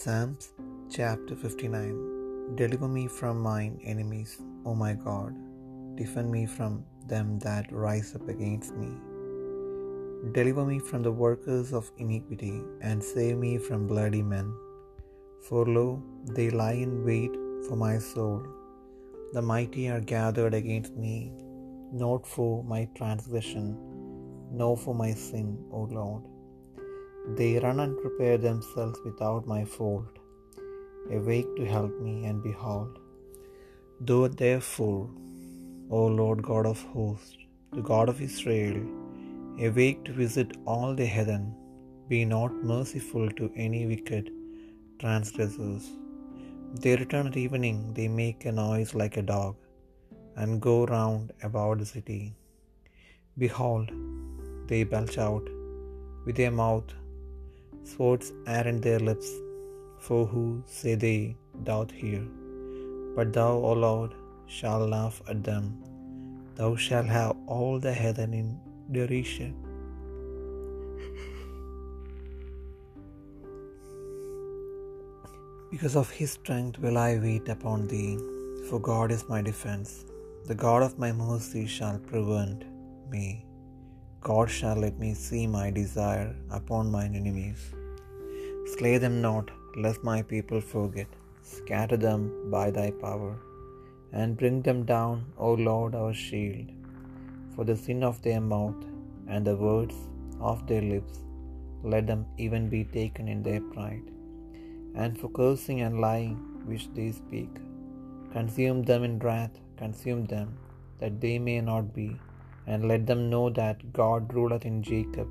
Psalms chapter 59 Deliver me from mine enemies, O my God. Defend me from them that rise up against me. Deliver me from the workers of iniquity, and save me from bloody men. For lo, they lie in wait for my soul. The mighty are gathered against me, not for my transgression, nor for my sin, O Lord. They run and prepare themselves without my fault. Awake to help me, and behold, though therefore, O Lord God of hosts, the God of Israel, awake to visit all the heathen, be not merciful to any wicked transgressors. They return at evening, they make a noise like a dog, and go round about the city. Behold, they belch out with their mouth, swords are in their lips, for who say they doth hear? But thou, O Lord, shalt laugh at them, thou shalt have all the heathen in derision. Because of his strength will I wait upon thee, for God is my defense. The God of my mercy shall prevent me. God shall let me see my desire upon mine enemies. Slay them not, lest my people forget. Scatter them by thy power, and bring them down, O Lord our shield. For the sin of their mouth and the words of their lips, let them even be taken in their pride. And for cursing and lying which they speak, consume them in wrath, consume them, that they may not be and let them know that God ruleth in Jacob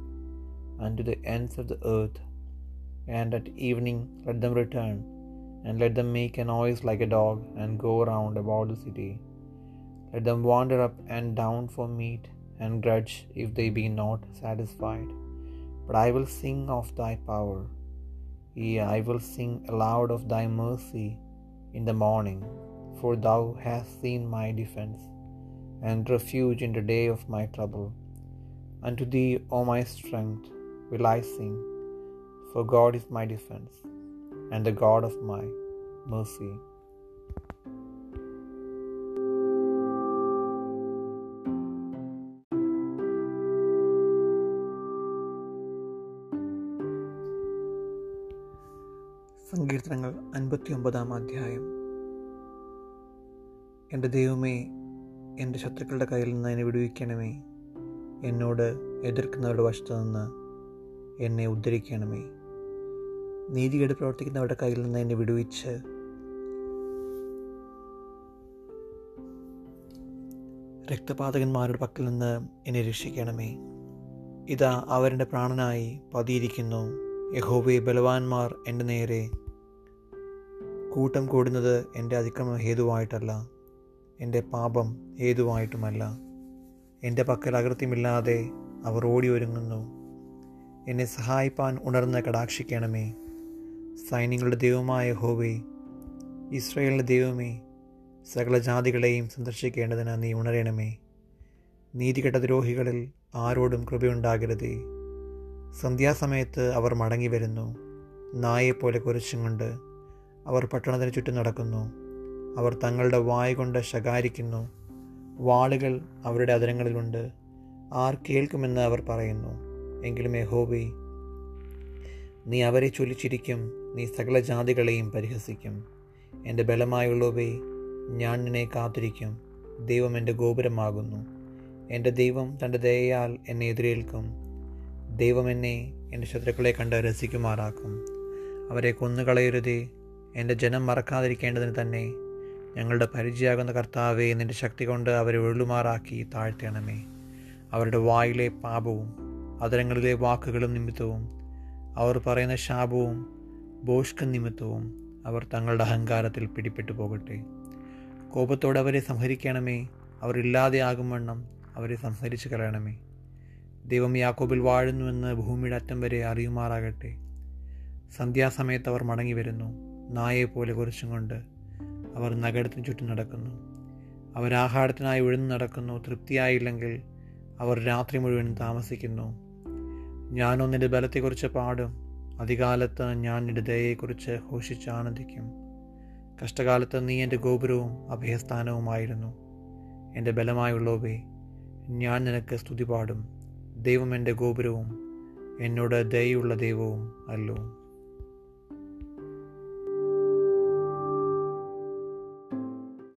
unto the ends of the earth. And at evening let them return, and let them make a noise like a dog, and go round about the city. Let them wander up and down for meat, and grudge if they be not satisfied. But I will sing of thy power. Yea, I will sing aloud of thy mercy in the morning, for thou hast seen my defense and refuge in the day of my trouble. Unto thee, O my strength, will I sing, for God is my defense, and the God of my mercy. സങ്കീർത്തനങ്ങൾ അൻപത്തി ഒമ്പതാം അധ്യായം എൻ്റെ ദൈവമേ എന്റെ ശത്രുക്കളുടെ കയ്യിൽ നിന്ന് എന്നെ വിടുവിക്കണമേ. എന്നോട് എതിർക്കുന്നവരുടെ വശത്തു നിന്ന് എന്നെ ഉദ്ധരിക്കണമേ. നീതികേട് പ്രവർത്തിക്കുന്നവരുടെ കയ്യിൽ നിന്ന് എന്നെ വിടുവിച്ച് രക്തപാതകന്മാരുടെ പക്കൽ നിന്ന് എന്നെ രക്ഷിക്കണമേ. ഇതാ അവരുടെ പ്രാണനായി പതിയിരിക്കുന്നു. യഹോബെ ബലവാന്മാർ എന്റെ നേരെ. കൂട്ടം കൂടുന്നത് എന്റെ അതിക്രമ ഹേതുവായിട്ടല്ല. എന്റെ പാപം ഏതുവായിട്ടുമല്ല എന്റെ പക്കൽ അകൃത്യമില്ലാതെ അവർ ഓടി ഒരുങ്ങുന്നു എന്നെ സഹായിപ്പാൻ ഉണർന്ന് കടാക്ഷിക്കണമേ. സൈന്യങ്ങളുടെ ദൈവമായ ഹോവേ ഇസ്രയേലിന്റെ ദൈവമേ സകല ജാതികളെയും സന്ദർശിക്കേണ്ടതിന് നീ ഉണരണമേ. നീതികെട്ട ദ്രോഹികളിൽ ആരോടും കൃപയുണ്ടാകരുതേ. സന്ധ്യാസമയത്ത് അവർ മടങ്ങി വരുന്നു നായെപ്പോലെ കുരച്ചും കൊണ്ട് അവർ പട്ടണത്തിന് ചുറ്റും നടക്കുന്നു. അവർ തങ്ങളുടെ വായ കൊണ്ട് ശകാരിക്കുന്നു. വാളുകൾ അവരുടെ അതിരങ്ങളിലുണ്ട് ആർ കേൾക്കുമെന്ന് അവർ പറയുന്നു. എങ്കിലും യഹോബി നീ അവരെ ചൊല്ലിച്ചിരിക്കും. നീ സകല ജാതികളെയും പരിഹസിക്കും. എന്റെ ബലമായുള്ളവേ ഞാൻ നിന്നെ കാത്തിരിക്കും. ദൈവം എന്റെ ഗോപുരമാകുന്നു. എന്റെ ദൈവം തന്റെ ദയയാൽ എന്നെ എതിരേൽക്കും. ദൈവം എന്നെ എന്റെ ശത്രുക്കളെ കണ്ട് രസിക്കുമാറാക്കും. അവരെ കൊന്നുകളയരുതേ. എന്റെ ജനം മറക്കാതിരിക്കേണ്ടതിന് തന്നെ ഞങ്ങളുടെ പരിചയാകുന്ന കർത്താവെ നിന്റെ ശക്തി കൊണ്ട് അവരെ ഒഴുമാറാക്കി താഴ്ത്തണമേ. അവരുടെ വായിലെ പാപവും അതരങ്ങളിലെ വാക്കുകളും നിമിത്തവും അവർ പറയുന്ന ശാപവും ബോഷ്ക നിമിത്തവും അവർ തങ്ങളുടെ അഹങ്കാരത്തിൽ പിടിപ്പെട്ടു പോകട്ടെ. കോപത്തോടെ അവരെ സംഹരിക്കണമേ. അവർ ഇല്ലാതെയാകും വണ്ണം അവരെ സംഹരിച്ചു കളയണമേ. ദൈവം യാക്കോബിൽ വാഴുന്നുവെന്ന് ഭൂമിയുടെ അറ്റം വരെ അറിയുമാറാകട്ടെ. സന്ധ്യാസമയത്ത് അവർ മടങ്ങി വരുന്നു നായെപ്പോലെ കുറിച്ചും കൊണ്ട് അവർ നഗരത്തിന് ചുറ്റും നടക്കുന്നു. അവരാഹാരത്തിനായി ഉഴന്നു നടക്കുന്നു തൃപ്തിയായില്ലെങ്കിൽ അവർ രാത്രി മുഴുവൻ താമസിക്കുന്നു. ഞാനോ നിന്റെ ബലത്തെക്കുറിച്ച് പാടും. അധികാലത്ത് ഞാൻ നിന്റെ ദയയെക്കുറിച്ച് ഘോഷിച്ച് ആനന്ദിക്കും കഷ്ടകാലത്ത് നീ എന്റെ ഗോപുരവും അഭയസ്ഥാനവുമായിരുന്നു. എന്റെ ബലമായുള്ളവേ ഞാൻ നിനക്ക് സ്തുതി പാടും. ദൈവം എന്റെ ഗോപുരവും എന്നോട് ദയുള്ള ദൈവവും അല്ലോ.